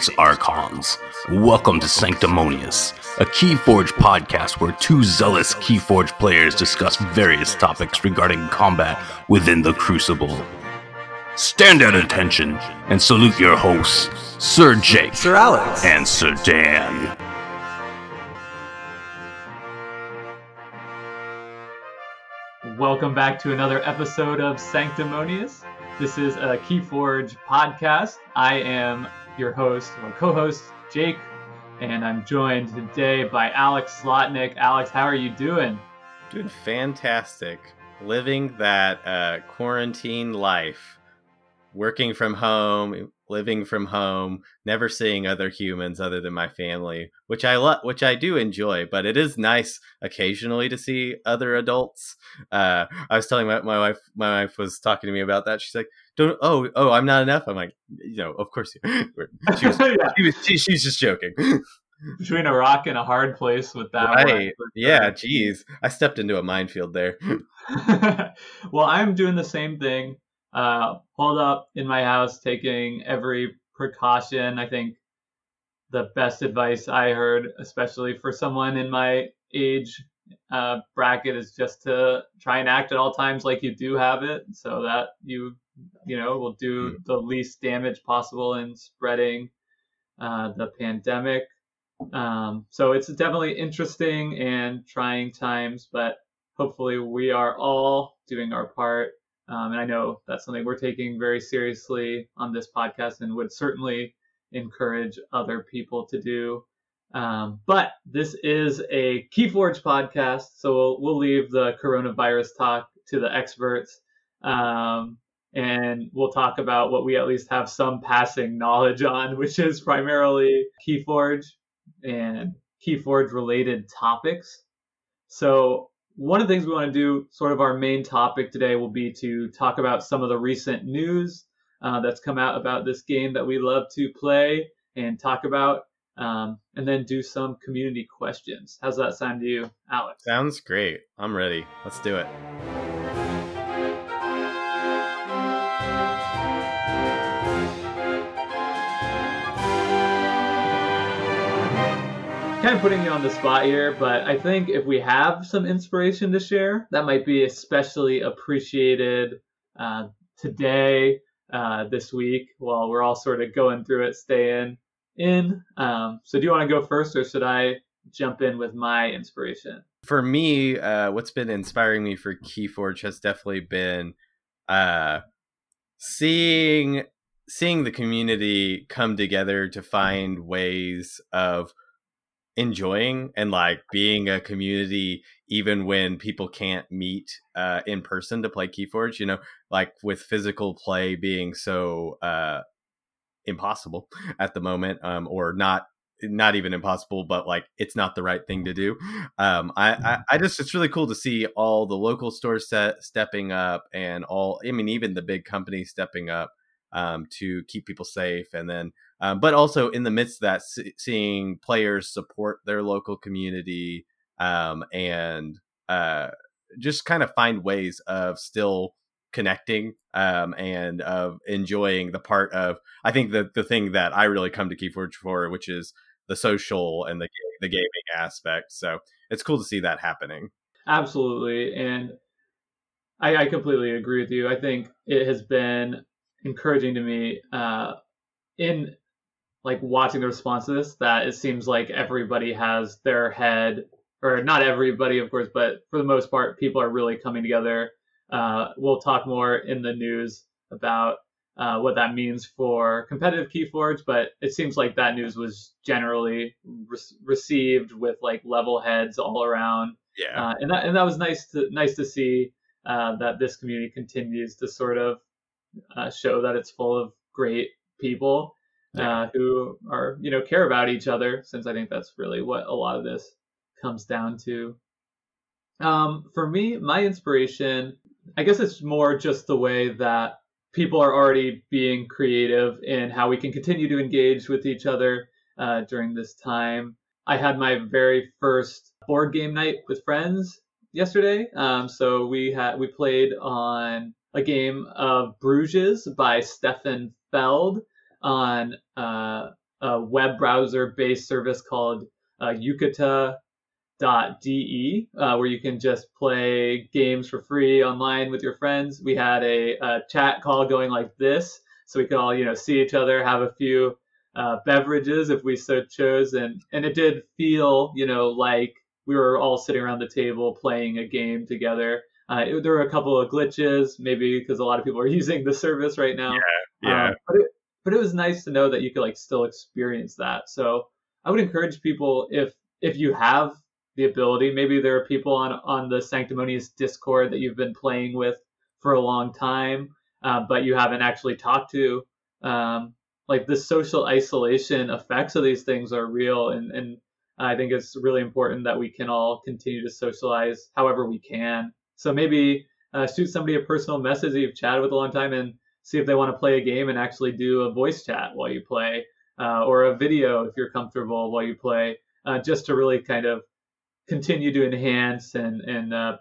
Greetings, Archons. Welcome to Sanctimonious, a Keyforge podcast where two zealous Keyforge players discuss various topics regarding combat within the Crucible. Stand at attention and salute your hosts, Sir Jake Sir Alex. and Sir Dan. Welcome back to another episode of Sanctimonious. This is a Keyforge podcast. I am your host, or co-host, Jake, and I'm joined today by Alex Slotnick. Alex, how are you doing? Doing fantastic. Living that uh, quarantine life. Working from home, living from home, never seeing other humans other than my family, which I love, which I do enjoy. But it is nice occasionally to see other adults. Uh, I was telling my, my wife, my wife was talking to me about that. She's like, "Don't, oh, oh, I'm not enough." I'm like, you know, of course. you- She was, yeah, she was, she, she's just joking. between a rock and a hard place with that Right. one. Yeah, geez, I stepped into a minefield there. well, I'm doing the same thing. Uh, holed up in my house, taking every precaution. I think the best advice I heard, especially for someone in my age uh, bracket, is just to try and act at all times like you do have it, so that you, you know, will do the least damage possible in spreading uh, the pandemic. Um, so it's definitely interesting and trying times, but hopefully we are all doing our part. Um, and I know that's something we're taking very seriously on this podcast and would certainly encourage other people to do. Um, but this is a Keyforge podcast, so we'll, we'll leave the coronavirus talk to the experts. Um, and we'll talk about what we at least have some passing knowledge on, which is primarily Keyforge and Keyforge related topics. So one of the things we want to do, sort of our main topic today, will be to talk about some of the recent news uh, that's come out about this game that we love to play and talk about, um, and then do some community questions. How's that sound to you, Alex? Sounds great. I'm ready. Let's do it. kind of putting you on the spot here, but I think if we have some inspiration to share, that might be especially appreciated uh, today, uh, this week, while we're all sort of going through it, staying in. Um, so, do you want to go first, or should I jump in with my inspiration? For me, uh, what's been inspiring me for Keyforge has definitely been uh, seeing seeing the community come together to find ways of enjoying and like being a community even when people can't meet uh, in person to play Keyforge. You know, like with physical play being so uh, impossible at the moment, um, or not not even impossible, but like it's not the right thing to do. Um, I, I, I just it's really cool to see all the local stores set, stepping up and all. I mean, even the big companies stepping up um, to keep people safe, and then um, but also in the midst of that, see, seeing players support their local community um, and uh, just kind of find ways of still connecting um, and of enjoying the part of I think the the thing that I really come to Keyforge for, which is the social and the the gaming aspect. So it's cool to see that happening. Absolutely, and I, I completely agree with you. I think it has been encouraging to me uh, in like watching the response to this that it seems like everybody has their head, or not everybody, of course, but for the most part, people are really coming together. Uh, we'll talk more in the news about uh, what that means for competitive Keyforge, but it seems like that news was generally re- received with like level heads all around Yeah, uh, and that and that was nice to nice to see uh, that this community continues to sort of uh, show that it's full of great people uh, who are you know care about each other. Since I think that's really what a lot of this comes down to. Um, for me, my inspiration, I guess it's more just the way that people are already being creative in how we can continue to engage with each other uh, during this time. I had my very first board game night with friends yesterday. Um, so we had we played on a game of Bruges by Stefan Feld on uh, a web browser based service called uh, Yucata de uh, where you can just play games for free online with your friends. We had a, a, chat call going like this, so we could all you know see each other, have a few uh, beverages if we so chose, and and it did feel you know like we were all sitting around the table playing a game together. Uh, it, there were a couple of glitches, maybe because a lot of people are using the service right now. Yeah, yeah. Um, but it, but it was nice to know that you could like still experience that. So I would encourage people if if you have the ability. Maybe there are people on on the Sanctimonious Discord that you've been playing with for a long time, uh, but you haven't actually talked to. Um, like the social isolation effects of these things are real, and and I think it's really important that we can all continue to socialize however we can. So maybe uh, shoot somebody a personal message that you've chatted with a long time and see if they want to play a game and actually do a voice chat while you play, uh, or a video if you're comfortable while you play, uh, just to really kind of continue to enhance and and uh,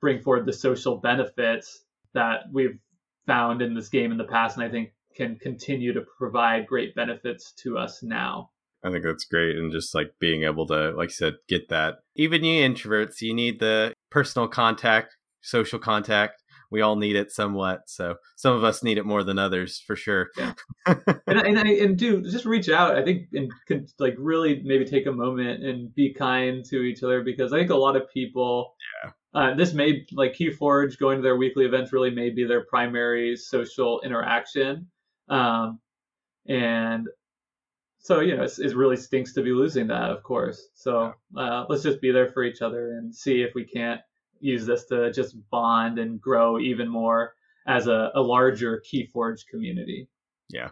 bring forward the social benefits that we've found in this game in the past, and I think can continue to provide great benefits to us now. I think that's great, and just like being able to, like you said, get that. Even you introverts, you need the personal contact, social contact we all need it somewhat. So some of us need it more than others for sure. Yeah. and, and and do just reach out. I think and can like really maybe take a moment and be kind to each other because I think a lot of people. Yeah. Uh, this may like Keyforge going to their weekly events really may be their primary social interaction, um, and so you know it really stinks to be losing that, of course. So uh, let's just be there for each other and see if we can't use this to just bond and grow even more as a, a larger Keyforge community. Yeah.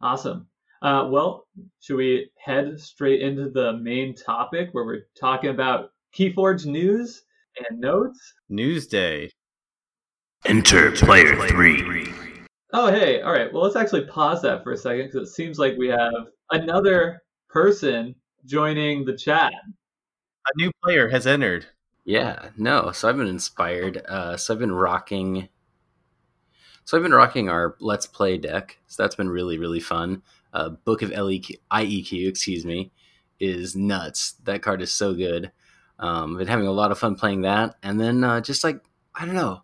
Awesome. Uh, well, should we head straight into the main topic where we're talking about Keyforge news and notes? News day. Enter player three. Oh, hey. All right. Well, let's actually pause that for a second because it seems like we have another person joining the chat. A new player has entered. Yeah, no. So I've been inspired. Uh, so I've been rocking. So I've been rocking our Let's Play deck. So that's been really really fun. Uh, Book of LEQ, IEQ, excuse me, is nuts. That card is so good. Um, I've been having a lot of fun playing that, and then uh, just like I don't know,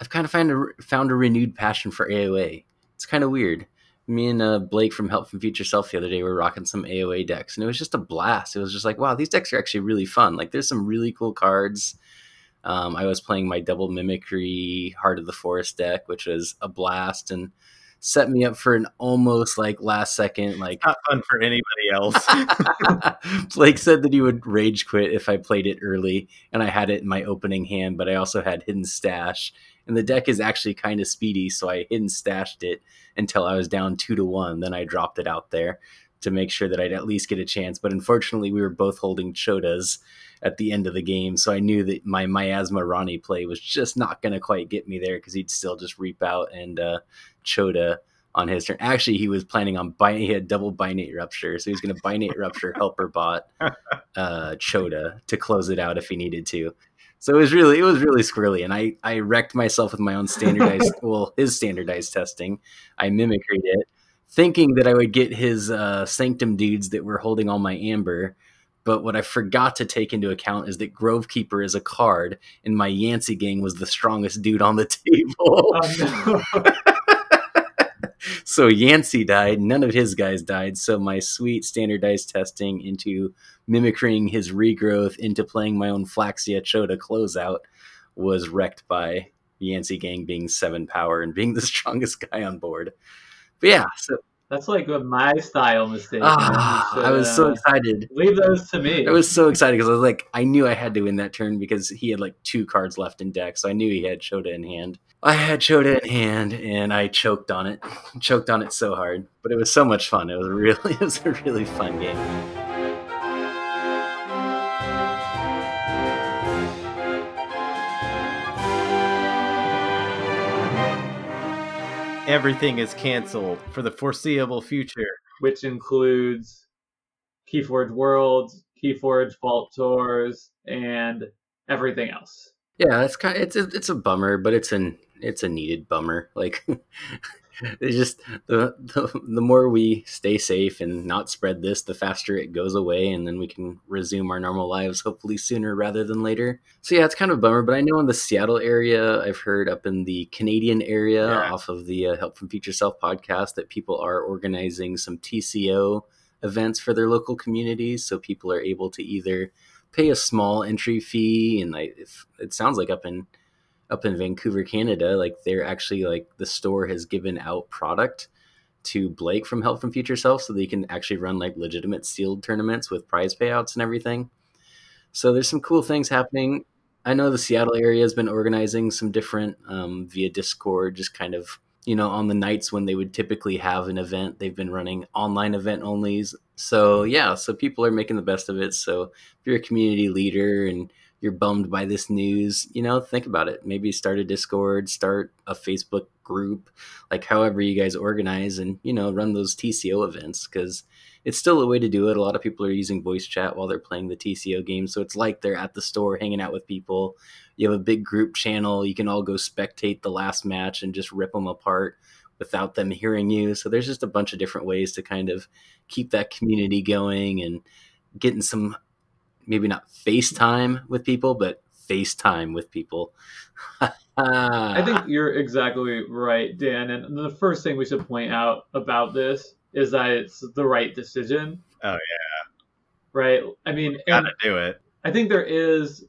I've kind of found a, found a renewed passion for AOA. It's kind of weird me and uh, Blake from Help from Future Self the other day were rocking some AOA decks, and it was just a blast. It was just like, wow, these decks are actually really fun. Like, there's some really cool cards. Um, I was playing my double mimicry Heart of the Forest deck, which was a blast and set me up for an almost like last second like not fun for anybody else. Blake said that he would rage quit if I played it early, and I had it in my opening hand, but I also had hidden stash, and the deck is actually kind of speedy, so I hidden stashed it until I was down two to one. Then I dropped it out there to make sure that I'd at least get a chance. But unfortunately, we were both holding Chotas at the end of the game, so I knew that my Miasma Rani play was just not going to quite get me there because he'd still just reap out and uh, Chota on his turn. Actually, he was planning on buying. He had double binate rupture, so he was going to binate rupture helper bot uh, Chota to close it out if he needed to. So it was really it was really squirrely, and I I wrecked myself with my own standardized well his standardized testing. I mimicked it, thinking that I would get his uh, sanctum dudes that were holding all my amber. But what I forgot to take into account is that Grovekeeper is a card, and my Yantzee gang was the strongest dude on the table. Oh, no. so Yantzee died. None of his guys died. So my sweet standardized testing into mimicking his regrowth into playing my own Flaxia Chota closeout was wrecked by Yantzee Gang being seven power and being the strongest guy on board. But yeah, so that's like a my style mistake. Ah, should, I was so uh, excited. Leave those to me. I was so excited because I was like, I knew I had to win that turn because he had like two cards left in deck, so I knew he had Chota in hand. I had Chota in hand, and I choked on it, choked on it so hard. But it was so much fun. It was really, it was a really fun game. Everything is canceled for the foreseeable future, which includes Keyforge Worlds, Keyforge Vault Tours, and everything else. Yeah, it's kind of, it's a, it's a bummer, but it's an it's a needed bummer. Like it's just the, the the more we stay safe and not spread this, the faster it goes away, and then we can resume our normal lives hopefully sooner rather than later. So yeah, it's kind of a bummer. But I know in the Seattle area, I've heard up in the Canadian area Yeah. off of the uh, Help from Future Self podcast that people are organizing some TCO events for their local communities, so people are able to either pay a small entry fee, and I, if, it sounds like up in up in Vancouver, Canada, like they're actually like the store has given out product to Blake from Help from Future Self so they can actually run like legitimate sealed tournaments with prize payouts and everything. So there's some cool things happening. I know the Seattle area has been organizing some different um, via Discord, just kind of you know on the nights when they would typically have an event, they've been running online event onlys. So yeah, so people are making the best of it. So if you're a community leader and you're bummed by this news, you know, think about it. Maybe start a Discord, start a Facebook group, like however you guys organize and, you know, run those TCO events because it's still a way to do it. A lot of people are using voice chat while they're playing the TCO game. So it's like they're at the store hanging out with people. You have a big group channel. You can all go spectate the last match and just rip them apart without them hearing you. So there's just a bunch of different ways to kind of keep that community going and getting some maybe not FaceTime with people, but FaceTime with people. I think you're exactly right, Dan. And the first thing we should point out about this is that it's the right decision. Oh, yeah. Right. I mean, Gotta do it. I think there is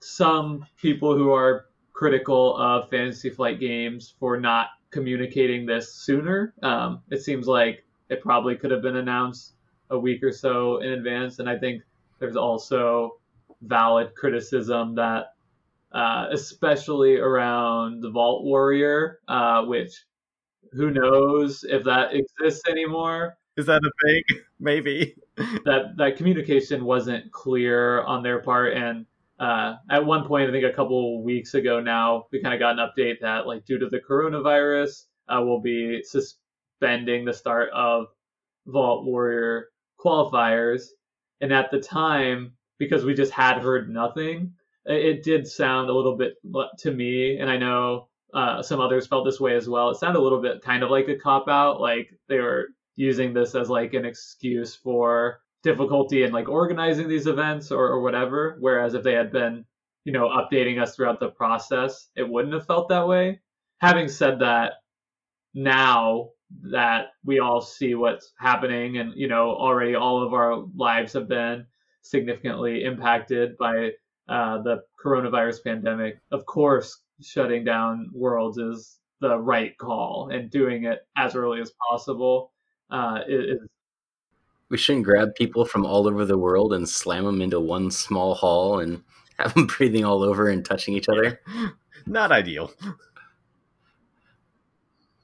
some people who are critical of Fantasy Flight games for not communicating this sooner. Um, it seems like it probably could have been announced a week or so in advance, and I think there's also valid criticism that, uh, especially around the Vault Warrior, uh, which who knows if that exists anymore Is that a thing? Maybe. that that communication wasn't clear on their part and uh, at one point i think a couple weeks ago now we kind of got an update that like due to the coronavirus uh, we'll be suspending the start of vault warrior qualifiers and at the time because we just had heard nothing it, did sound a little bit to me and i know uh, some others felt this way as well it sounded a little bit kind of like a cop out like they were using this as like an excuse for difficulty in like organizing these events or, or whatever. Whereas if they had been, you know, updating us throughout the process, it wouldn't have felt that way. Having said that, now that we all see what's happening and, you know, already all of our lives have been significantly impacted by uh, the coronavirus pandemic, of course, shutting down worlds is the right call and doing it as early as possible uh, is we shouldn't grab people from all over the world and slam them into one small hall and have them breathing all over and touching each other. Not ideal.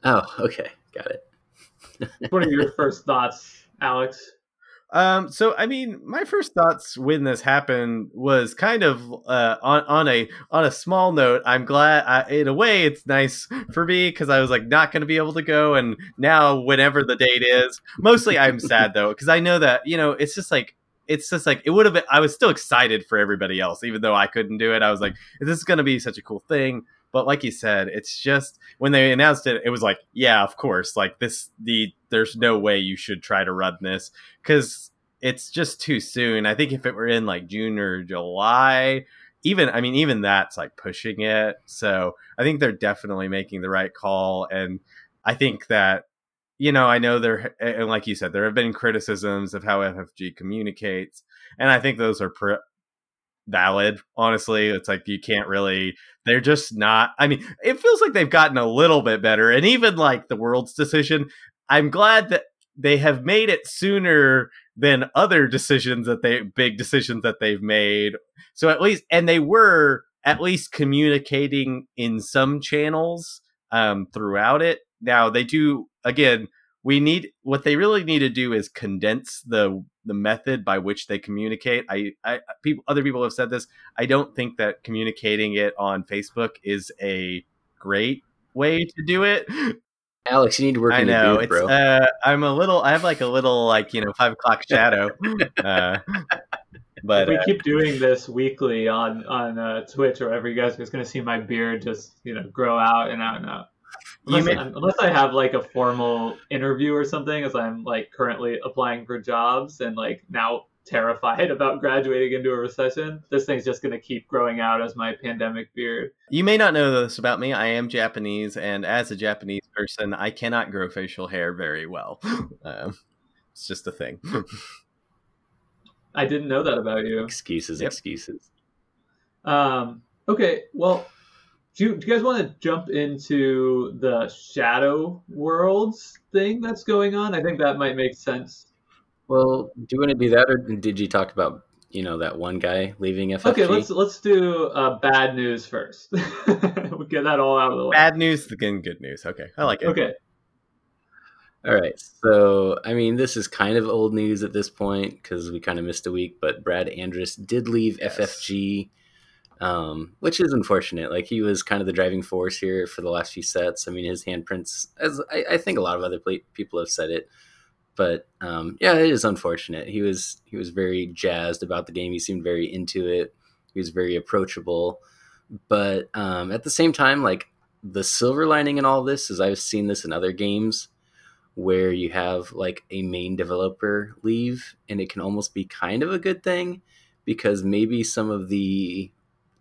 Oh, okay, got it. what are your first thoughts, Alex? Um, so I mean, my first thoughts when this happened was kind of uh, on on a on a small note. I'm glad, I, in a way, it's nice for me because I was like not going to be able to go, and now whenever the date is, mostly I'm sad though because I know that you know it's just like it's just like it would have been. I was still excited for everybody else, even though I couldn't do it. I was like, this is going to be such a cool thing. But like you said, it's just when they announced it, it was like, yeah, of course, like this. The there's no way you should try to run this because it's just too soon. I think if it were in like June or July, even I mean, even that's like pushing it. So I think they're definitely making the right call, and I think that you know, I know there, and like you said, there have been criticisms of how FFG communicates, and I think those are pr- valid. Honestly, it's like you can't really. They're just not. I mean, it feels like they've gotten a little bit better, and even like the world's decision. I'm glad that they have made it sooner than other decisions that they big decisions that they've made. So at least, and they were at least communicating in some channels um, throughout it. Now they do again. We need what they really need to do is condense the the method by which they communicate. I, I people other people have said this. I don't think that communicating it on Facebook is a great way to do it. Alex, you need to work. I in know the booth, it's. bro. Uh, I'm a little. I have like a little like you know five o'clock shadow. uh, but if we uh, keep doing this weekly on on uh, Twitch or whatever, you guys are just gonna see my beard just you know grow out and out and out. You Unless, may- unless I have like a formal interview or something, as I'm like currently applying for jobs and like now terrified about graduating into a recession, this thing's just gonna keep growing out as my pandemic beard. you may not know this about me. I am Japanese, and as a Japanese person, I cannot grow facial hair very well. Um, it's just a thing. I didn't know that about you. Excuses, Yep. excuses. Um, okay, well, do you, do you guys want to jump into the Shadow Worlds thing that's going on? I think that might make sense. Well, do you want to do that, or did you talk about you know that one guy leaving FFG? Okay, let's let's do uh, bad news first. we'll get that all out of the way. Bad news, then good news. Okay, I like it. Okay, All right. So, I mean, this is kind of old news at this point because we kind of missed a week, but Brad Andres did leave Yes. FFG, um, which is unfortunate. Like, he was kind of the driving force here for the last few sets. I mean, his handprints, as I, I think a lot of other people have said it, but um, yeah, it is unfortunate. He was he was very jazzed about the game. He seemed very into it. He was very approachable, but um, at the same time, like the silver lining in all this is I've seen this in other games where you have like a main developer leave and it can almost be kind of a good thing because maybe some of the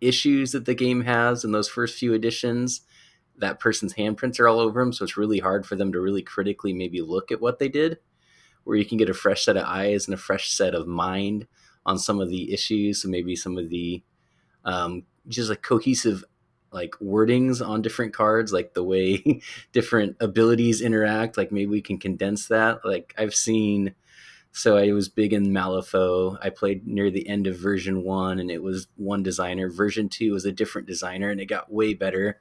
issues that the game has in those first few editions that person's handprints are all over them so it's really hard for them to really critically maybe look at what they did where you can get a fresh set of eyes and a fresh set of mind on some of the issues so maybe some of the um, just like cohesive like wordings on different cards like the way different abilities interact like maybe we can condense that. Like i've seen so i was big in malifaux. I played near the end of version one and it was one designer. Version two was a different designer and it got way better.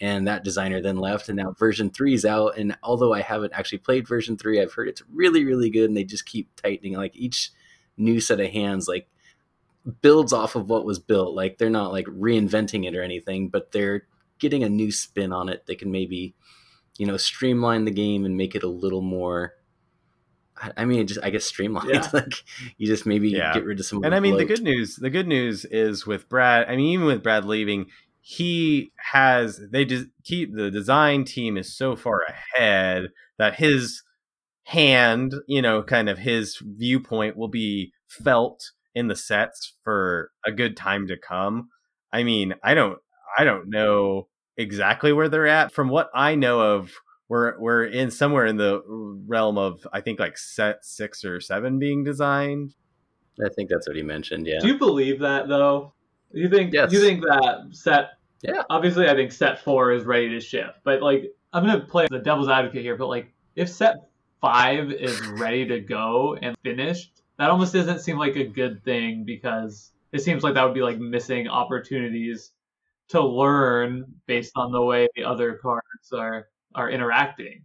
And that designer then left and now version three is out. And although i haven't actually played version three i've heard it's really really good and they just keep tightening like each new set of hands like builds off of what was built. Like they're not like reinventing it or anything but they're getting a new spin on it. They can maybe you know streamline the game and make it a little more i, mean just i guess streamlined Yeah. like you just maybe Yeah. get rid of some of And I mean, the good news, the good news is with Brad. I mean, even with Brad leaving, he has they just keep the design team is so far ahead that his hand, you know, kind of his viewpoint will be felt in the sets for a good time to come. I mean, I don't, I don't know exactly where they're at. From what I know of, we're we're in somewhere in the realm of I think like set six or seven being designed. i think that's what he mentioned yeah do you believe that though? You think Yes. you think that set? Yeah. Obviously, I think set four is ready to ship, but like I'm gonna play the devil's advocate here. But like, if set five is ready to go and finished, that almost doesn't seem like a good thing because it seems like that would be like missing opportunities to learn based on the way the other cards are are interacting.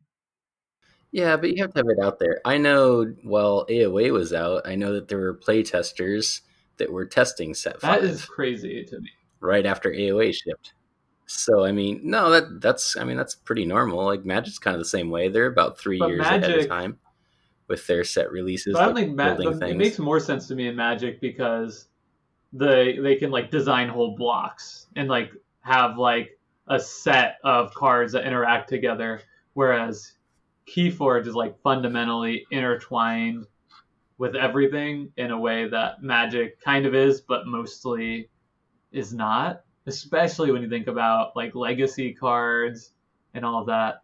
Yeah, but you have to have it out there. I know while AOA was out, I know that there were play testers that were testing set That five is crazy to me. right after AOA shipped. So I mean, no, that that's I mean that's pretty normal. Like Magic's kind of the same way. They're about three But years ahead of time with their set releases. But I don't like think Ma- building but it makes more sense to me in Magic because they they can like design whole blocks and like have like a set of cards that interact together, whereas Keyforge is like fundamentally intertwined with everything in a way that Magic kind of is, but mostly is not. Especially when you think about like legacy cards and all of that.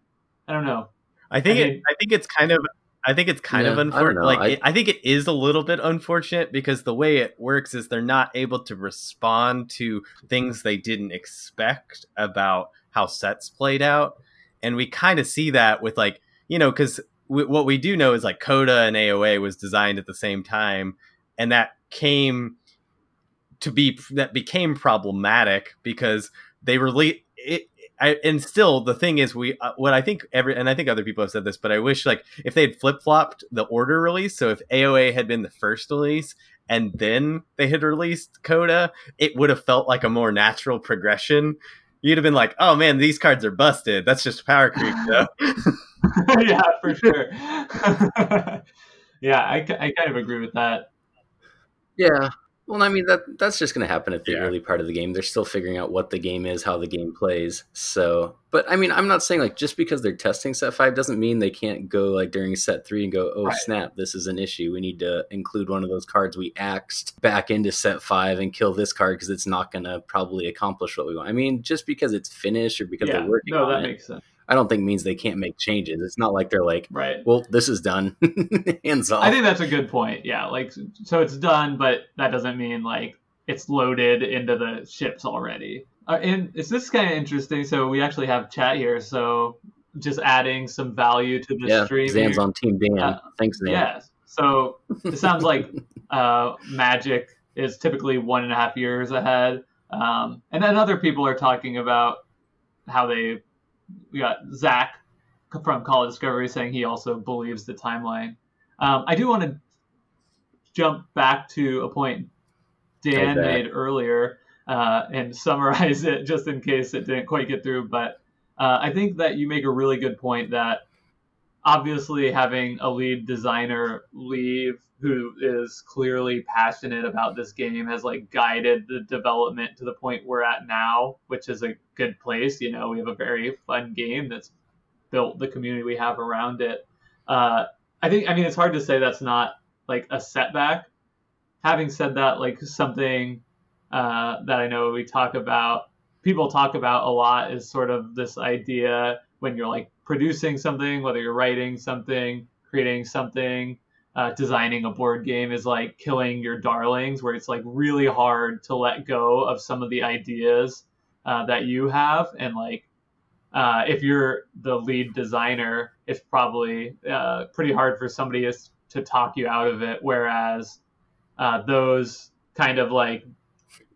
I don't know. I think I it. I think it's kind of. I think it's kind Yeah, of unfortunate. Like I- it, I think it is a little bit unfortunate because the way it works is they're not able to respond to things they didn't expect about how sets played out, and we kind of see that with like you know because w- what we do know is like CotA and AOA was designed at the same time, and that came to be that became problematic because they release it I, and still the thing is we uh, what I think every and I think other people have said this but I wish like if they had flip flopped the order release so if AOA had been the first release and then they had released CotA it would have felt like a more natural progression you'd have been like oh man these cards are busted that's just power creep though yeah, for sure. yeah, I, I kind of agree with that. Yeah, Well, I mean that that's just going to happen at the Yeah. early part of the game. They're still figuring out what the game is, how the game plays. So, but I mean, I'm not saying like just because they're testing set five doesn't mean they can't go like during set three and go, oh Right. snap, this is an issue. We need to include one of those cards we axed back into set five and kill this card because it's not going to probably accomplish what we want. I mean, just because it's finished or because yeah, they're working no, on that it, makes sense. I don't think means they can't make changes. It's not like they're like, Right. well, this is done, hands off. I think that's a good point. Yeah, like so it's done, but that doesn't mean like it's loaded into the ships already. Uh, and it's this kind of interesting. So we actually have chat here. So just adding some value to the yeah, stream. Zan's on Team Dan. Uh, Thanks, Zan. Yes. So it sounds like uh, Magic is typically one and a half years ahead. Um, and then other people are talking about how they. We got Zach from Call of Discovery saying he also believes the timeline. Um, I do want to jump back to a point Dan made earlier uh, and summarize it just in case it didn't quite get through. But uh, I think that you make a really good point that obviously having a lead designer leave who is clearly passionate about this game has like guided the development to the point we're at now which is a good place. You know we have a very fun game that's built the community we have around it. Uh, i think i mean it's hard to say that's not like a setback. Having said that like something uh, that i know we talk about people talk about a lot is sort of this idea when you're like producing something, whether you're writing something, creating something, uh, designing a board game, is like killing your darlings, where it's like really hard to let go of some of the ideas uh, that you have. And like, uh, if you're the lead designer, it's probably uh, pretty hard for somebody to talk you out of it. Whereas uh, those kind of like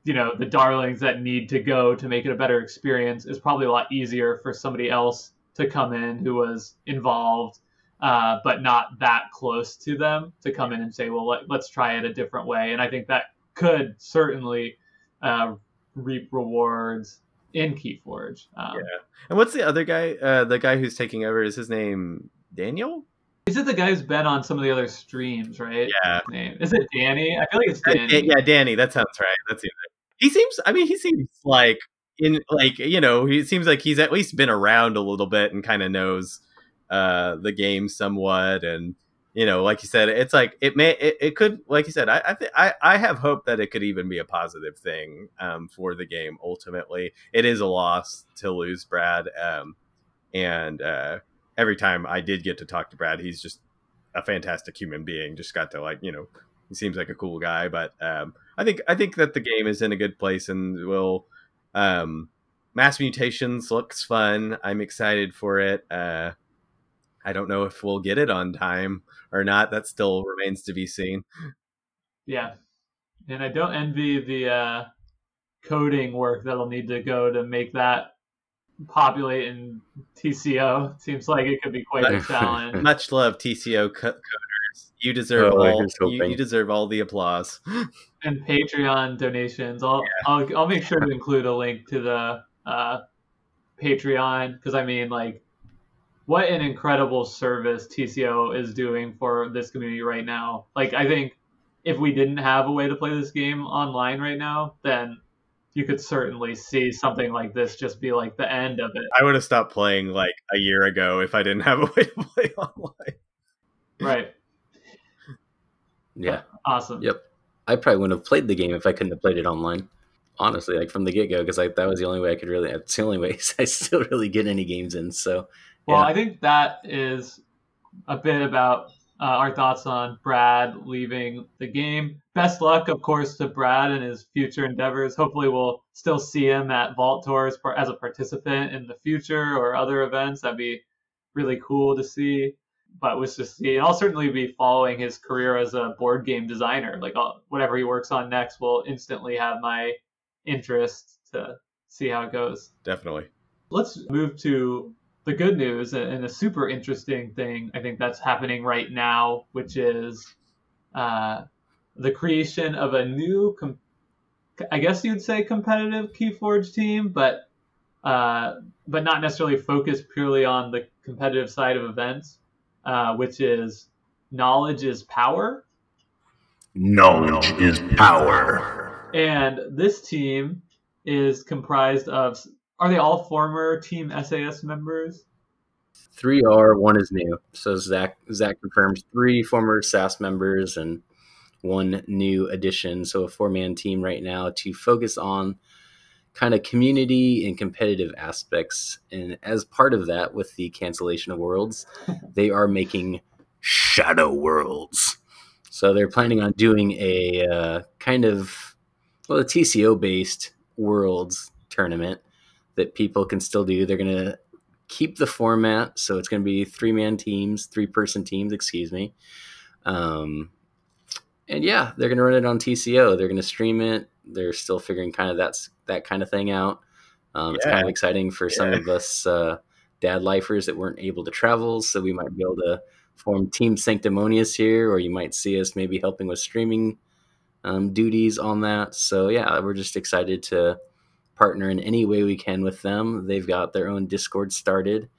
you know the darlings that need to go to make it a better experience is probably a lot easier for somebody else to come in who was involved uh, but not that close to them to come in and say well let, let's try it a different way and i think that could certainly uh, reap rewards in keyforge um, Yeah. And what's the other guy? Uh, the guy who's taking over is his name Daniel? is it the guy who's been on some of the other streams right Yeah. Is it danny i feel like it's danny yeah, Danny. That sounds right. That's the. He seems. I mean, he seems like in like you know. He seems like he's at least been around a little bit and kind of knows uh the game somewhat. And you know, like you said, it's like it may. It, it could, like you said, I I, th- I I have hope that it could even be a positive thing um for the game. Ultimately, it is a loss to lose Brad. Um, and uh, every time I did get to talk to Brad, he's just a fantastic human being. Just got to like you know he seems like a cool guy, but um, I think I think that the game is in a good place and will. Um, Mass Mutations looks fun. I'm excited for it. Uh, I don't know if we'll get it on time or not. That still remains to be seen. Yeah. And I don't envy the uh, coding work that'll need to go to make that populate in TCO. Seems like it could be quite a challenge. Much love, TCO co- coders. You deserve Oh, all. You, you deserve all the applause. and Patreon donations. I'll, I'll I'll make sure to include a link to the uh, Patreon because I mean like what an incredible service TCO is doing for this community right now. Like I think if we didn't have a way to play this game online right now, then you could certainly see something like this just be like the end of it. I would have stopped playing like a year ago if I didn't have a way to play online. Right. Yeah. Awesome. Yep. I probably wouldn't have played the game if I couldn't have played it online. Honestly, like from the get go, because like that was the only way I could really. It's the only way I still really get any games in. So Well, Yeah. I think that is a bit about uh, our thoughts on Brad leaving the game. Best luck, of course, to Brad and his future endeavors. Hopefully, we'll still see him at Vault Tours as a participant in the future or other events. That'd be really cool to see. But was to see, and I'll certainly be following his career as a board game designer. Like I'll, whatever he works on next will instantly have my interest to see how it goes. Definitely. Let's move to the good news and a super interesting thing I think that's happening right now, which is uh, the creation of a new, com- I guess you'd say competitive KeyForge team, but uh, but not necessarily focused purely on the competitive side of events, uh, which is knowledge is power. Knowledge is power. And this team is comprised of are they all former Team SAS members? Three are, one is new. So Zach Zach confirms three former SAS members and one new addition. So a four man team right now to focus on kind of community and competitive aspects. And as part of that, with the cancellation of worlds, they are making shadow worlds. So they're planning on doing a uh, kind of well, a TCO based worlds tournament that people can still do. They're going to keep the format, so it's going to be three man teams, three person teams, excuse me. Um, and yeah, they're going to run it on TCO. They're going to stream it. They're still figuring kind of that's that kind of thing out. Um, It's kind of exciting for some of us uh, dad lifers that weren't able to travel, so we might be able to form Team Sanctimonious here, or you might see us maybe helping with streaming um, duties on that. So yeah, we're just excited to partner in any way we can with them. They've got their own Discord started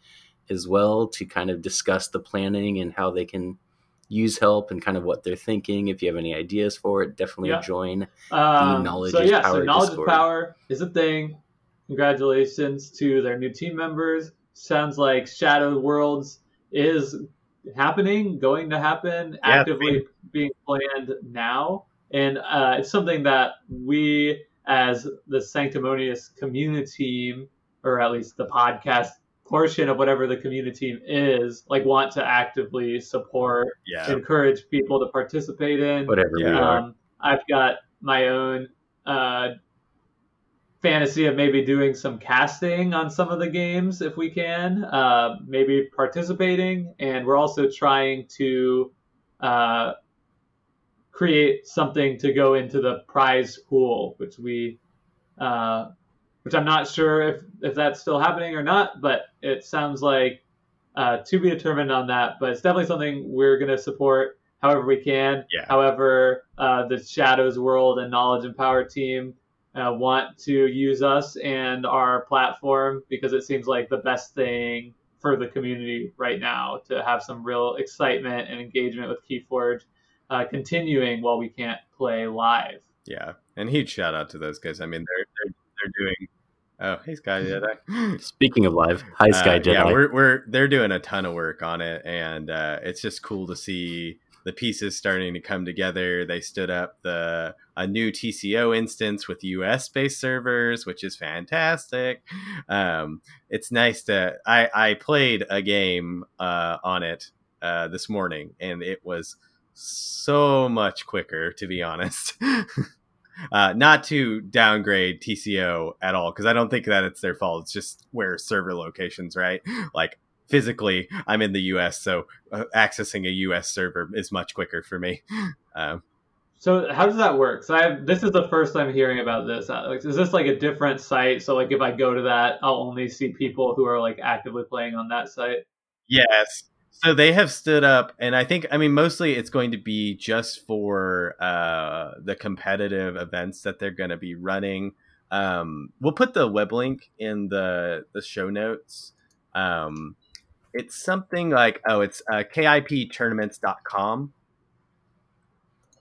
as well to kind of discuss the planning and how they can use help and kind of what they're thinking. If you have any ideas for it, definitely Yeah. join. Um, knowledge so is yeah, so knowledge Discord. is power is a thing. Congratulations to their new team members. Sounds like Shadow Worlds is happening, going to happen, actively being planned now, and uh, it's something that we, as the Sanctimonious community team, or at least the podcast portion of whatever the community is, like want to actively support, Yeah. encourage people to participate in. Whatever we Yeah. are. Um, I've got my own uh, fantasy of maybe doing some casting on some of the games if we can, uh, maybe participating, and we're also trying to uh, create something to go into the prize pool, which we. Uh, which I'm not sure if, if that's still happening or not, but it sounds like uh, to be determined on that. But it's definitely something we're going to support however we can. Yeah. However, uh, the Shadows World and Knowledge and Power team uh, want to use us and our platform because it seems like the best thing for the community right now to have some real excitement and engagement with Keyforge uh, continuing while we can't play live. Yeah. And huge shout out to those guys. I mean, they're they're, they're doing. Oh, hey, Sky Jedi. Speaking of live, hi Sky Uh, Jedi. Yeah, we're we're they're doing a ton of work on it, and uh, it's just cool to see the pieces starting to come together. They stood up the a new TCO instance with US based servers, which is fantastic. Um, it's nice to I I played a game uh, on it uh, this morning, and it was so much quicker, to be honest. Uh, not to downgrade TCO at all, because I don't think that it's their fault. It's just where server locations, right? Like physically, I'm in the US, so uh, accessing a US server is much quicker for me. Um, So how does that work? So I have, this is the first time hearing about this. Uh, is this like a different site? So like if I go to that, I'll only see people who are like actively playing on that site. yes. So they have stood up, and I think, I mean, mostly it's going to be just for uh, the competitive events that they're going to be running. Um, we'll put the web link in the the show notes. Um, it's something like oh, it's uh, kiptournaments.com.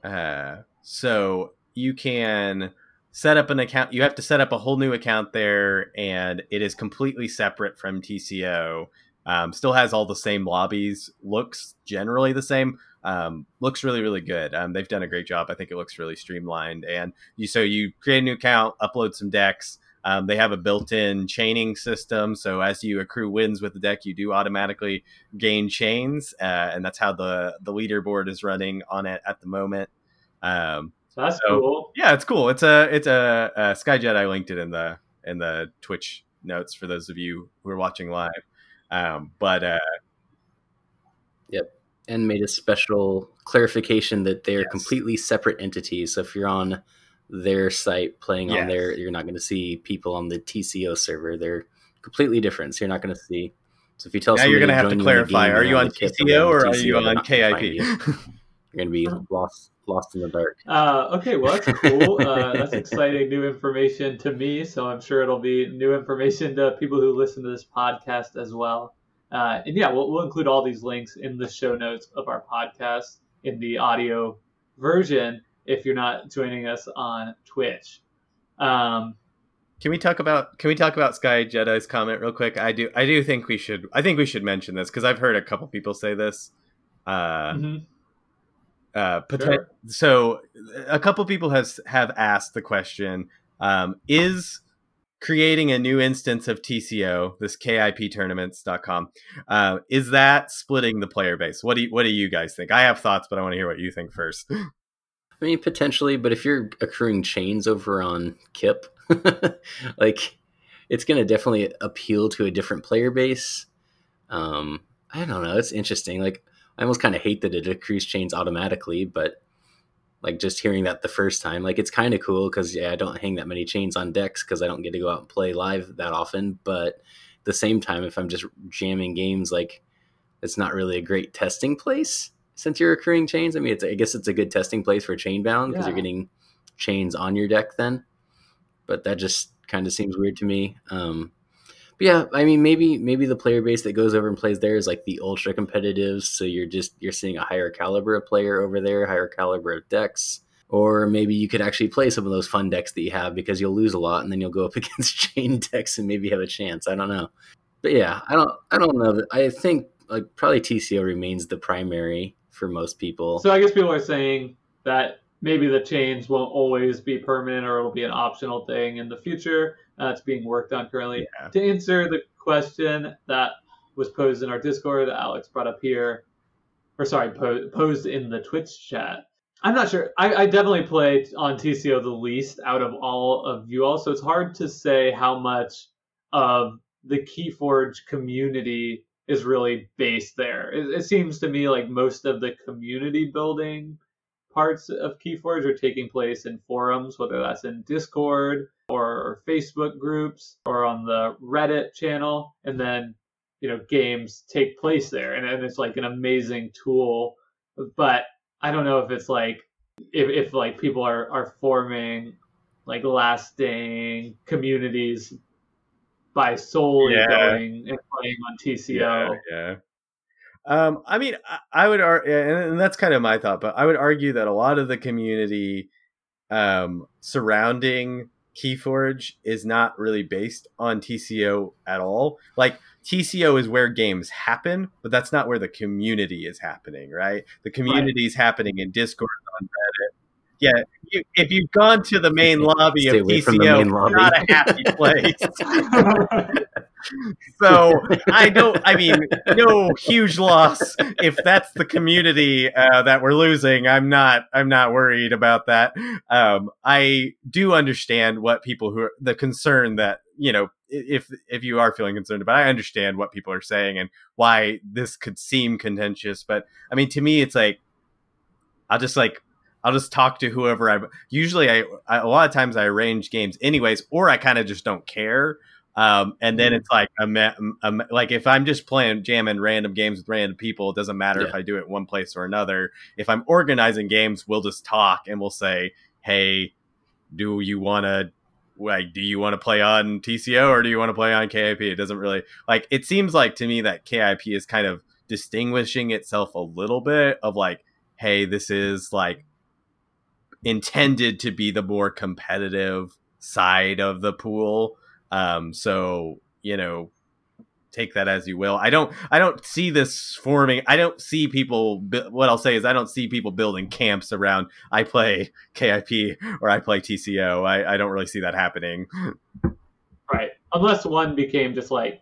Uh, so you can set up an account. You have to set up a whole new account there, and it is completely separate from TCO. Um, still has all the same lobbies. Looks generally the same. Um, looks really really good. Um, they've done a great job. I think it looks really streamlined. And you so you create a new account, upload some decks. Um, they have a built-in chaining system, so as you accrue wins with the deck, you do automatically gain chains, uh, and that's how the the leaderboard is running on it at the moment. Um, So that's So- cool. yeah, it's cool. It's a it's a, uh Sky Jet. I linked it in the in the Twitch notes for those of you who are watching live. Um, but uh, yep, and made a special clarification that they're Yes. completely separate entities. So if you're on their site playing on there, you're not going to see people on the TCO server. They're completely different. So you're not going to see. So if you tell now you're going to have to you in a clarify: game are you on the kid from TCO or are you on. KIP? You're going to be lost lost in the dark. Uh, okay, well that's cool. Uh, that's exciting new information to me. So I'm sure it'll be new information to people who listen to this podcast as well. Uh, and yeah, we'll, we'll include all these links in the show notes of our podcast in the audio version. if you're not joining us on Twitch. Um, can we talk about Can we talk about Sky Jedi's comment real quick? I do I do think we should I think we should mention this because I've heard a couple people say this. Uh, mhm. Uh, Sure. So a couple people has have asked the question: um, Is creating a new instance of TCO, this KIP tournaments.com, uh, is that splitting the player base? What do you, what do you guys think? I have thoughts, but I want to hear what you think first. I mean, potentially, but if you're accruing chains over on Kip, like it's going to definitely appeal to a different player base. Um, I don't know. It's interesting. Like, I almost kind of hate that it accrues chains automatically, but like just hearing that the first time, like it's kind of cool because yeah, I don't hang that many chains on decks because I don't get to go out and play live that often. But at the same time, if I'm just jamming games, like it's not really a great testing place since you're accruing chains. I mean, it's I guess it's a good testing place for chain bound because Yeah. you're getting chains on your deck then. But that just kind of seems weird to me. Um, but yeah, I mean, maybe maybe the player base that goes over and plays there is like the ultra competitive. So you're just you're seeing a higher caliber of player over there, higher caliber of decks. Or maybe you could actually play some of those fun decks that you have because you'll lose a lot and then you'll go up against chain decks and maybe have a chance. I don't know. But yeah, I don't I don't know. I think like probably TCO remains the primary for most people. So I guess people are saying that maybe the chains won't always be permanent or it'll be an optional thing in the future. Uh, it's being worked on currently. Yeah. To answer the question that was posed in our Discord, that Alex brought up here, or sorry, po- posed in the Twitch chat. I'm not sure. I, I definitely played on TCO the least out of all of you all, so it's hard to say how much of the Keyforge community is really based there. It, it seems to me like most of the community building parts of Keyforge are taking place in forums, whether that's in Discord or Facebook groups or on the Reddit channel, and then you know games take place there, and, and it's like an amazing tool. But I don't know if it's like if, if like people are are forming like lasting communities by solely Yeah. going and playing on TCO. Yeah, yeah. Um, I mean, I, I would, ar- and and that's kind of my thought, but I would argue that a lot of the community um, surrounding Keyforge is not really based on TCO at all. Like TCO is where games happen, but that's not where the community is happening, right? The community is happening in Discord on Reddit. Yeah, you, if you've gone to the main lobby Stay of away from the TCO, it's not a happy place. so I don't. I mean, no huge loss if that's the community uh, that we're losing. I'm not. I'm not worried about that. Um, I do understand what people who are the concern that you know if if you are feeling concerned about. I understand what people are saying and why this could seem contentious. But I mean, to me, it's like I'll just like. I'll just talk to whoever I. Usually, I, I a lot of times I arrange games anyways, or I kind of just don't care. Um, and then it's like a, me- a me- like if I'm just playing jamming random games with random people, it doesn't matter if I do it one place or another. If I'm organizing games, we'll just talk and we'll say, "Hey, do you want to like do you want to play on TCO or do you want to play on KIP?" It doesn't really like. It seems like to me that KIP is kind of distinguishing itself a little bit of like, "Hey, this is like intended to be the more competitive side of the pool." Um, so you know, take that as you will. I don't, I don't see this forming. I don't see people. What I'll say is, I don't see people building camps around. I play KIP or I play TCO. I, I don't really see that happening. Right. Unless one became just like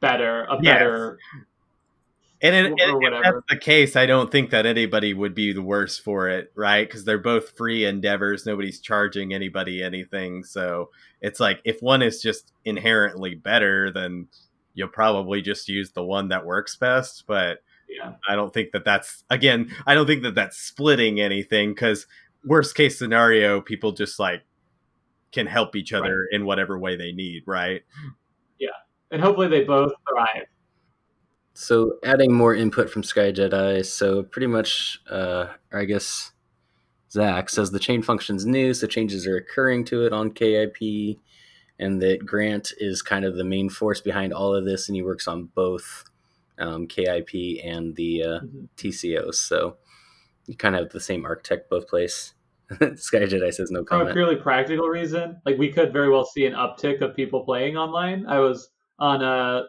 better, a Yes. better. And, in, Or and if that's the case, I don't think that anybody would be the worse for it, right? Because they're both free endeavors. Nobody's charging anybody anything. So it's like if one is just inherently better, then you'll probably just use the one that works best. But Yeah. I don't think that that's again. I don't think that that's splitting anything because worst case scenario, people just like can help each other in whatever way they need, right? Yeah. And hopefully they both thrive. So adding more input from Sky Jedi. So pretty much, uh, or I guess Zach says the chain function's new, so changes are occurring to it on KIP, and that Grant is kind of the main force behind all of this, and he works on both um, KIP and the uh, Mhm. TCOs. So you kind of have the same architect both places. Sky Jedi says no comment. from a purely practical reason, like we could very well see an uptick of people playing online. I was on a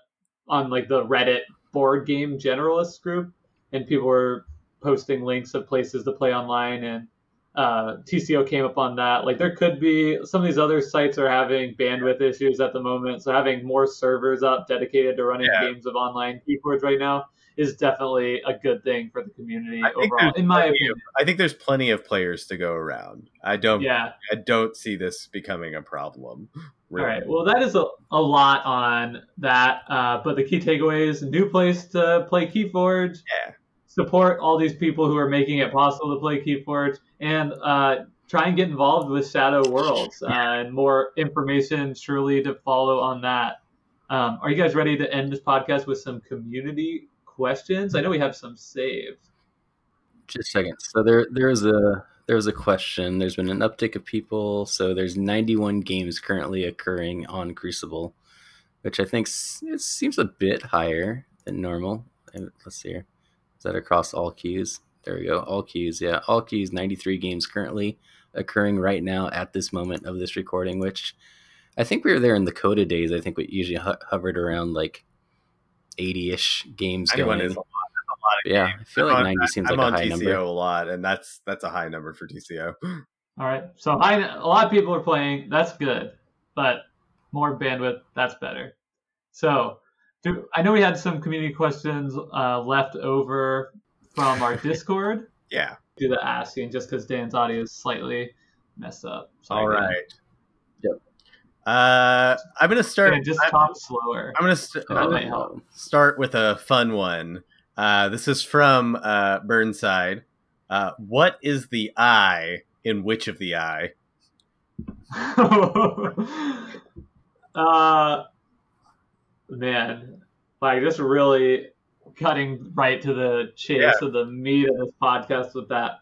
on like the Reddit board game generalist group, and people were posting links of places to play online, and uh, TCO came up on that. Like there could be some of these other sites are having bandwidth issues at the moment, so having more servers up dedicated to running Yeah. games of online keyboards right now is definitely a good thing for the community overall, in my opinion. of- I think there's plenty of players to go around. I don't. Yeah. I don't see this becoming a problem. All right. Well, that is a, a lot on that. Uh, but the key takeaways: new place to play KeyForge. Yeah. Support all these people who are making it possible to play KeyForge, and uh, try and get involved with Shadow Worlds. Uh, and more information surely to follow on that. Um, are you guys ready to end this podcast with some community questions? I know we have some saved. Just a second. So there there was a there was a question. There's been an uptick of people. So there's 91 games currently occurring on Crucible, which I think s- it seems a bit higher than normal. Let's see here. Is that across all queues? There we go. All queues. Yeah, all queues. 93 games currently occurring right now at this moment of this recording. Which I think we were there in the CotA days. I think we usually ho- hovered around like 80ish games 91 going. is a lot. A lot yeah, games. I feel I'm like on- 90 seems I'm like on a high TCO number. a lot, and that's that's a high number for TCO. All right. So I, a lot of people are playing. That's good, but more bandwidth. That's better. So do, I know we had some community questions uh, left over from our Discord. Yeah. Do the asking just because Dan's audio is slightly messed up. Sorry, All Dan. Yep. Uh, I'm gonna start. Dan, just I'm, talk slower. I'm gonna st- That Oh, start with a fun one. Uh, this is from uh, Burnside. Uh, what is the eye in Witch of the Eye? uh, man, like just really cutting right to the chase Yeah. of the meat of this podcast with that.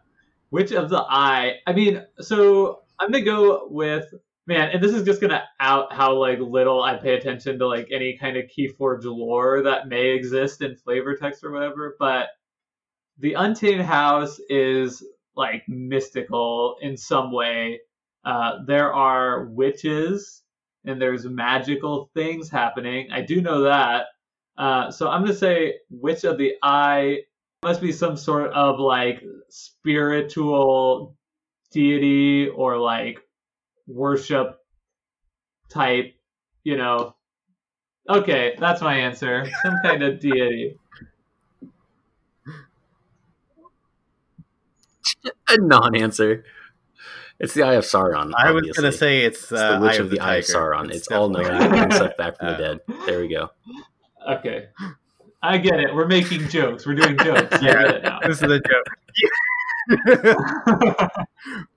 Witch of the Eye? I mean, so I'm gonna go with man, and this is just gonna out how like little I pay attention to like any kind of Keyforge lore that may exist in flavor text or whatever, but the Untamed House is like mystical in some way. Uh, there are witches and there's magical things happening. I do know that. Uh, so I'm gonna say Witch of the Eye must be some sort of like spiritual deity or like worship type, you know. Okay, that's my answer. Some kind of deity. a non-answer. It's the Eye of Sauron. I was gonna say it's, it's uh, the Witch Eye of the, Eye of Sauron. It's, all knowing, definitely- brings stuff back from the Uh, dead. There we go. Okay. I get it. We're making jokes. We're doing jokes. Yeah. get it now. this is a joke.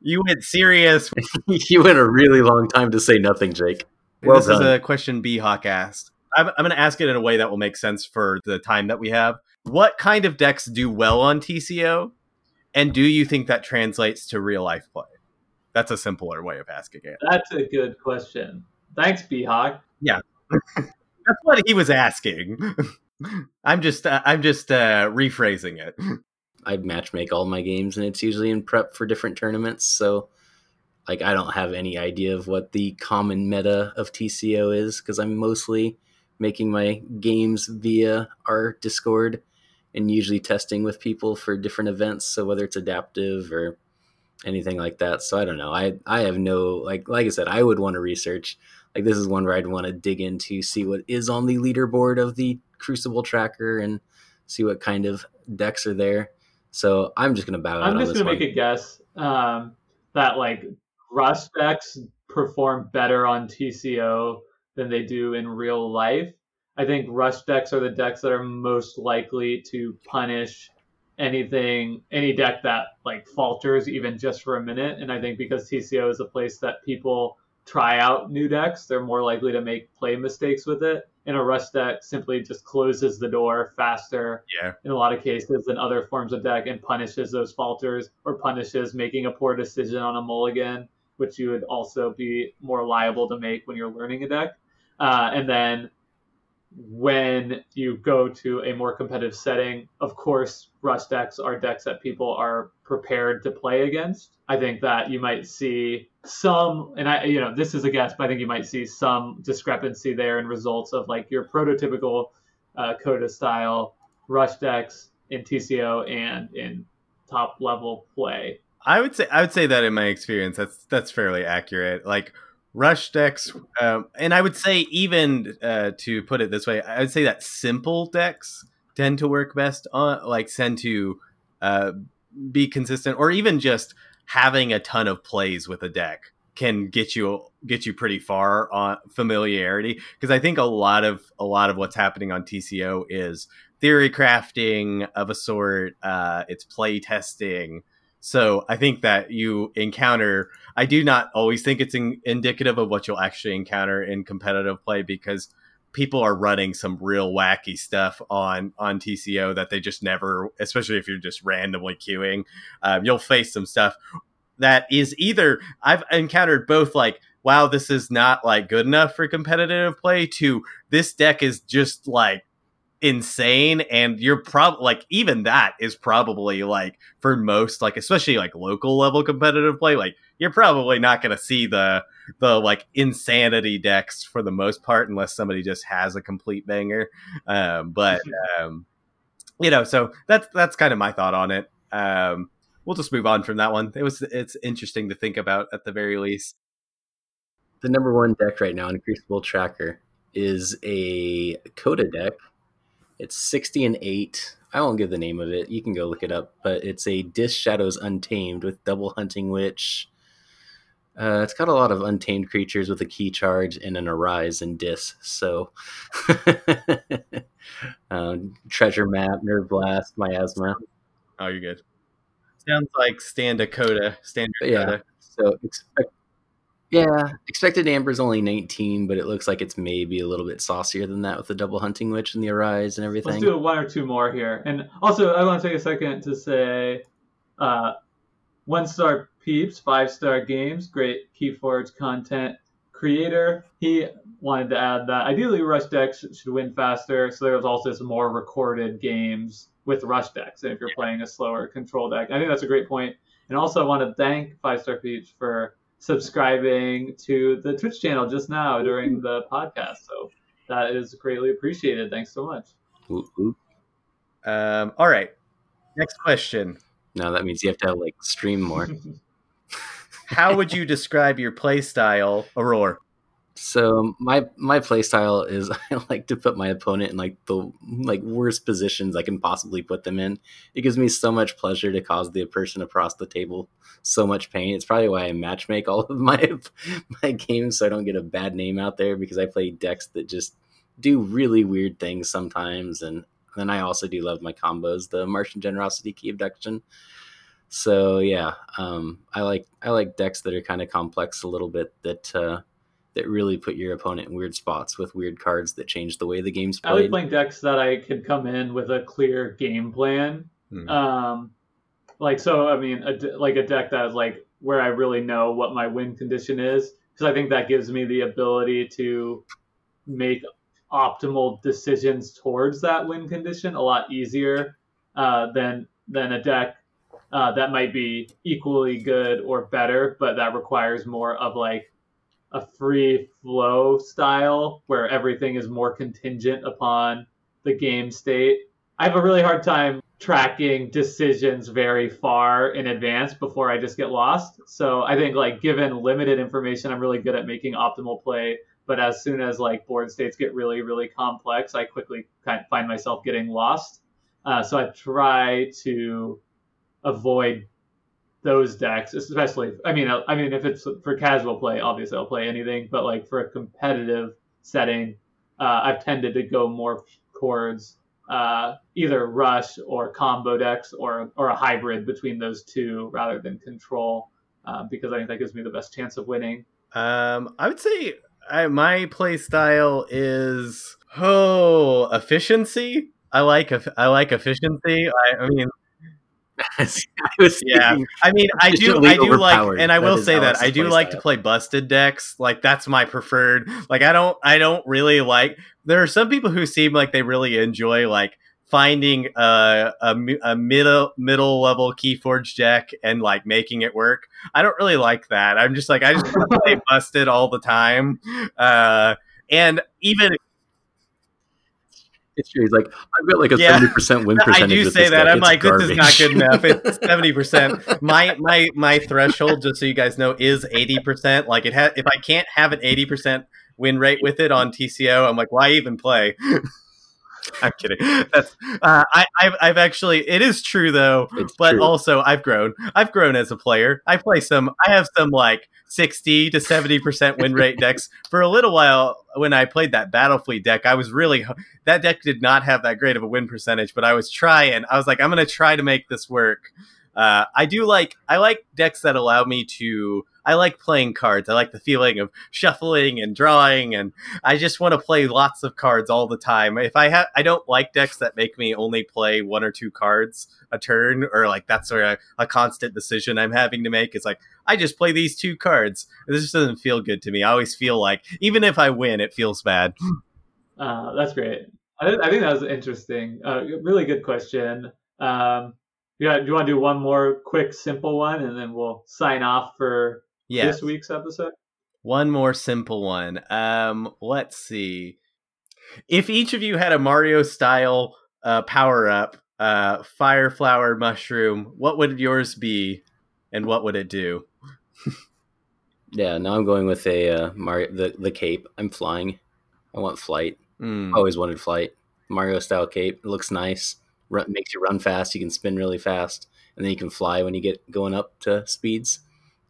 you went serious. you went a really long time to say nothing, Jake. Well this done. is a question B Hawk asked. I'm, I'm going to ask it in a way that will make sense for the time that we have. What kind of decks do well on TCO, and do you think that translates to real life play? That's a simpler way of asking it. That's a good question. Thanks, Beehawk. Yeah, That's what he was asking. I'm just uh, I'm just uh, rephrasing it. I matchmake all my games, and it's usually in prep for different tournaments. So, like, I don't have any idea of what the common meta of TCO is because I'm mostly making my games via our Discord and usually testing with people for different events. So whether it's adaptive or anything like that. So I don't know. I I have no like like I said, I would want to research. Like this is one where I'd want to dig into, see what is on the leaderboard of the Crucible tracker and see what kind of decks are there. So I'm just gonna bow out I'm just gonna one. make a guess um, that like rush decks perform better on TCO than they do in real life. I think rush decks are the decks that are most likely to punish anything, any deck that like falters even just for a minute. And I think because TCO is a place that people try out new decks, they're more likely to make play mistakes with it. And a rush deck simply just closes the door faster Yeah. in a lot of cases than other forms of deck and punishes those falters or punishes making a poor decision on a mulligan, which you would also be more liable to make when you're learning a deck. Uh, and then when you go to a more competitive setting. Of course, rush decks are decks that people are prepared to play against. I think that you might see some, and I, you know, this is a guess, but I think you might see some discrepancy there in results of like your prototypical uh, CotA style rush decks in TCO and in top level play. I would say I would say that in my experience, that's that's fairly accurate. Like rush decks, um, and I would say even uh, to put it this way, I would say that simple decks tend to work best on like tend to uh, be consistent, or even just having a ton of plays with a deck can get you get you pretty far on familiarity because I think a lot of a lot of what's happening on TCO is theory crafting of a sort. Uh, it's play testing. So I think that you encounter. I do not always think it's in, indicative of what you'll actually encounter in competitive play because people are running some real wacky stuff on on TCO that they just never, especially if you're just randomly queuing, um, you'll face some stuff that is either I've encountered both like wow this is not like good enough for competitive play to this deck is just like insane and you're probably like even that is probably like for most like especially like local level competitive play like you're probably not going to see the the like insanity decks for the most part unless somebody just has a complete banger. Um but um you know so that's that's kind of my thought on it. Um we'll just move on from that one. It was it's interesting to think about at the very least. The number one deck right now in crucible tracker is a CotA deck it's 60 and 8. I won't give the name of it. You can go look it up. But it's a Dis Shadows Untamed with double Hunting Witch. Uh, it's got a lot of untamed creatures with a key charge and an arise and dis. So, um, treasure map, nerve blast, miasma. Oh, you're good. Sounds like stand Dakota, standard. yeah. So expect yeah, expected amber is only 19, but it looks like it's maybe a little bit saucier than that with the double hunting witch and the arise and everything. Let's do one or two more here. And also, I want to take a second to say uh, one star peeps, five star games, great Keyforge content creator. He wanted to add that ideally rush decks should win faster. So there was also some more recorded games with rush decks. And if you're playing a slower control deck, I think that's a great point. And also, I want to thank Five Star Peeps for subscribing to the Twitch channel just now during the podcast. So that is greatly appreciated. Thanks so much. Um, all right. Next question. No, that means you have to like stream more. How would you describe your play style, Aurora? So my my play style is I like to put my opponent in like the like worst positions I can possibly put them in. It gives me so much pleasure to cause the person across the table so much pain. It's probably why I matchmake all of my my games so I don't get a bad name out there because I play decks that just do really weird things sometimes and then I also do love my combos, the Martian Generosity Key Abduction. So yeah, um, I like I like decks that are kind of complex a little bit that uh, that really put your opponent in weird spots with weird cards that change the way the game's played. I like playing decks that I could come in with a clear game plan. Mm-hmm. Um, like so, I mean, a, like a deck that is like where I really know what my win condition is, because I think that gives me the ability to make optimal decisions towards that win condition a lot easier uh, than than a deck uh, that might be equally good or better, but that requires more of like a free flow style where everything is more contingent upon the game state. I have a really hard time tracking decisions very far in advance before I just get lost. So I think like given limited information, I'm really good at making optimal play. But as soon as like board states get really, really complex, I quickly kind of find myself getting lost. Uh, so I try to avoid those decks, especially. I mean, I mean, if it's for casual play, obviously I'll play anything. But like for a competitive setting, uh, I've tended to go more towards uh, either rush or combo decks, or or a hybrid between those two, rather than control, uh, because I think that gives me the best chance of winning. Um, I would say I, my play style is oh efficiency. I like I like efficiency. I, I mean I was Yeah, I mean, I do, I do like, and I will say that I do like style. to play busted decks. Like that's my preferred. Like I don't, I don't really like. There are some people who seem like they really enjoy like finding a a, a middle middle level Keyforge deck and like making it work. I don't really like that. I'm just like I just play busted all the time. Uh, and even it's true. He's like, I've got like a Yeah. seventy percent win percentage. I do say that. deck. I'm It's like, this is not good enough. It's seventy percent. My my my threshold, just so you guys know, is eighty percent. Like it has. If I can't have an eighty percent win rate with it on TCO, I'm like, why even play? I'm kidding. That's uh, I I've, I've actually. It is true though, It's but true. also I've grown. I've grown as a player. I play some. I have some like sixty to seventy percent win rate decks. For a little while, when I played that Battlefleet deck, I was really that deck did not have that great of a win percentage, but I was trying. I was like, I'm going to try to make this work. Uh, I do like I like decks that allow me to. I like playing cards. I like the feeling of shuffling and drawing, and I just want to play lots of cards all the time. If I have, I don't like decks that make me only play one or two cards a turn, or like that's sort of a constant decision I'm having to make. It's like I just play these two cards. This just doesn't feel good to me. I always feel like even if I win, it feels bad. Uh, that's great. I, I think that was interesting. Uh, really good question. Um, yeah, do you want to do one more quick, simple one, and then we'll sign off for Yeah. this week's episode? One more simple one. Um, let's see. If each of you had a Mario style uh, power up, uh, fire flower mushroom, what would yours be, and what would it do? Yeah, now I'm going with a uh, Mario the the cape. I'm flying. I want flight. Hmm. Always wanted flight. Mario style cape. It looks nice. Run, makes you run fast. You can spin really fast, and then you can fly when you get going up to speeds.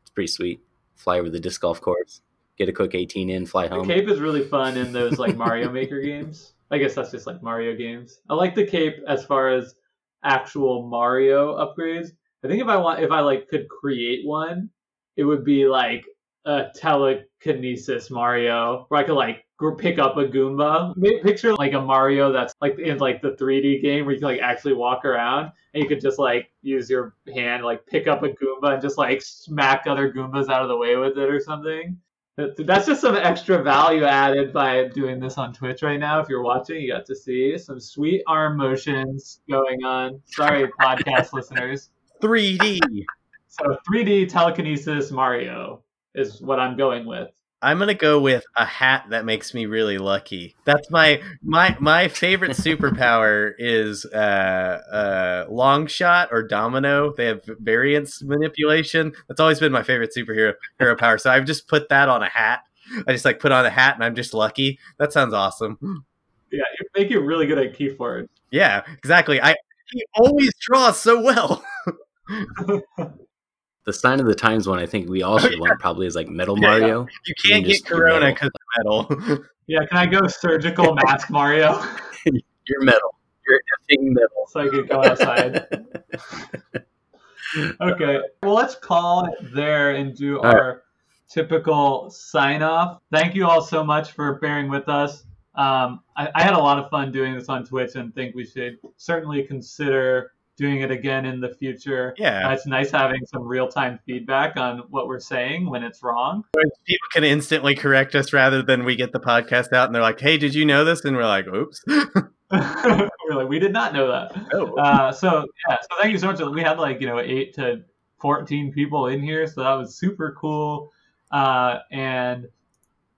It's pretty sweet. Fly over the disc golf course. Get a quick 18 in. Fly home. The cape is really fun in those like Mario Maker games. I guess that's just like Mario games. I like the cape as far as actual Mario upgrades. I think if I want, if I like could create one, it would be like a telekinesis Mario, where I could like pick up a Goomba. Picture like a Mario that's like in like the 3D game where you can like actually walk around and you could just like use your hand like pick up a Goomba and just like smack other Goombas out of the way with it or something. That's just some extra value added by doing this on Twitch right now. If you're watching, you got to see some sweet arm motions going on. Sorry, podcast listeners. 3D. So 3D telekinesis Mario is what I'm going with. I'm gonna go with a hat that makes me really lucky. That's my my my favorite superpower is uh uh long shot or domino. They have variance manipulation. That's always been my favorite superhero hero power. So I've just put that on a hat. I just like put on a hat and I'm just lucky. That sounds awesome. Yeah, it make you really good at Keyforge. Yeah, exactly. I he always draws so well. The sign of the times one, I think we all should want probably is like Metal Yeah, Mario. You You can't can get just corona because of metal. Yeah, can I go surgical mask Mario You're metal. You're effing metal. so I could go outside? Okay. Well, let's call it there and do All right. our typical sign off. Thank you all so much for bearing with us. Um, I, I had a lot of fun doing this on Twitch and think we should certainly consider doing it again in the future. Yeah. Uh, it's nice having some real time feedback on what we're saying when it's wrong. people can instantly correct us rather than we get the podcast out and they're like, "Hey, did you know this?" And we're like, "Oops." we're like, we did not know that. Oh. Uh, so yeah, so thank you so much. We had like you know eight to fourteen people in here, so that was super cool. Uh, and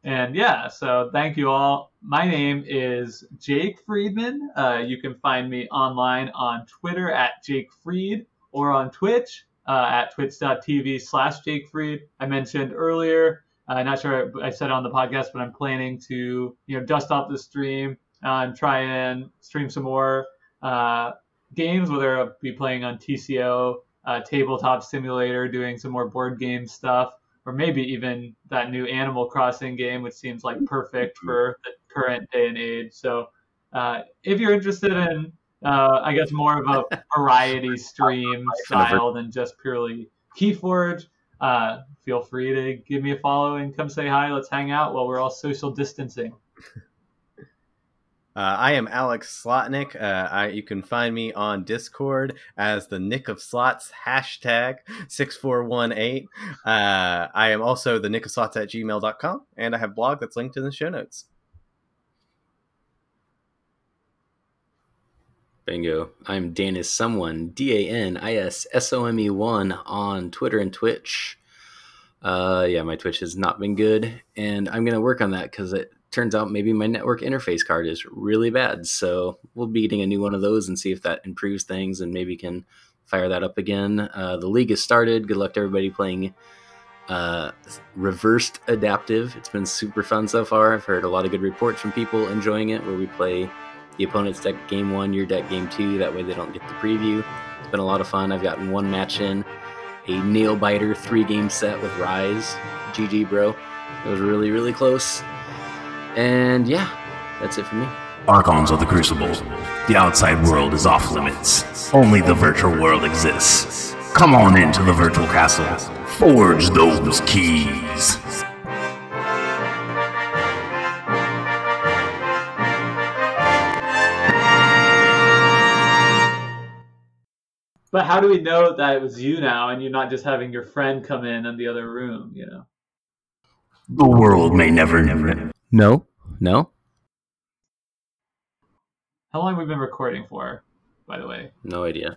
and yeah, so thank you all. My name is Jake Friedman. Uh, you can find me online on Twitter at Jake Fried or on Twitch uh, at twitch.tv slash Jake Fried. I mentioned earlier. I'm not sure I said on the podcast, but I'm planning to you know dust off the stream uh, and try and stream some more uh, games, whether I'll be playing on TCO, uh, Tabletop Simulator, doing some more board game stuff, or maybe even that new Animal Crossing game, which seems like perfect for the current day and age. So uh, if you're interested in, uh, I guess, more of a variety stream style than just purely Keyforge, uh, feel free to give me a follow and come say hi. Let's hang out while we're all social distancing. Uh, I am Alex Slotnick. Uh, I, you can find me on Discord as the Nick of Slots hashtag 6418. Uh, I am also the Nick of Slots at gmail.com, and I have blog that's linked in the show notes. Bingo. I'm Danis Someone, D A N I S S O M E 1 on Twitter and Twitch. Uh, yeah, my Twitch has not been good, and I'm going to work on that because it turns out maybe my network interface card is really bad. So we'll be getting a new one of those and see if that improves things and maybe can fire that up again. Uh, the league has started. Good luck to everybody playing uh, reversed adaptive. It's been super fun so far. I've heard a lot of good reports from people enjoying it where we play the opponent's deck game one, your deck game two. That way they don't get the preview. It's been a lot of fun. I've gotten one match in, a nail biter three game set with Rise. GG, bro. It was really, really close. And yeah, that's it for me. Archons of the Crucible. The outside world is off limits. Only the virtual world exists. Come on into the virtual castle. Forge those keys. But how do we know that it was you now and you're not just having your friend come in in the other room, you know? The world may never, never. No, no, How long have we been recording for, by the way? no idea.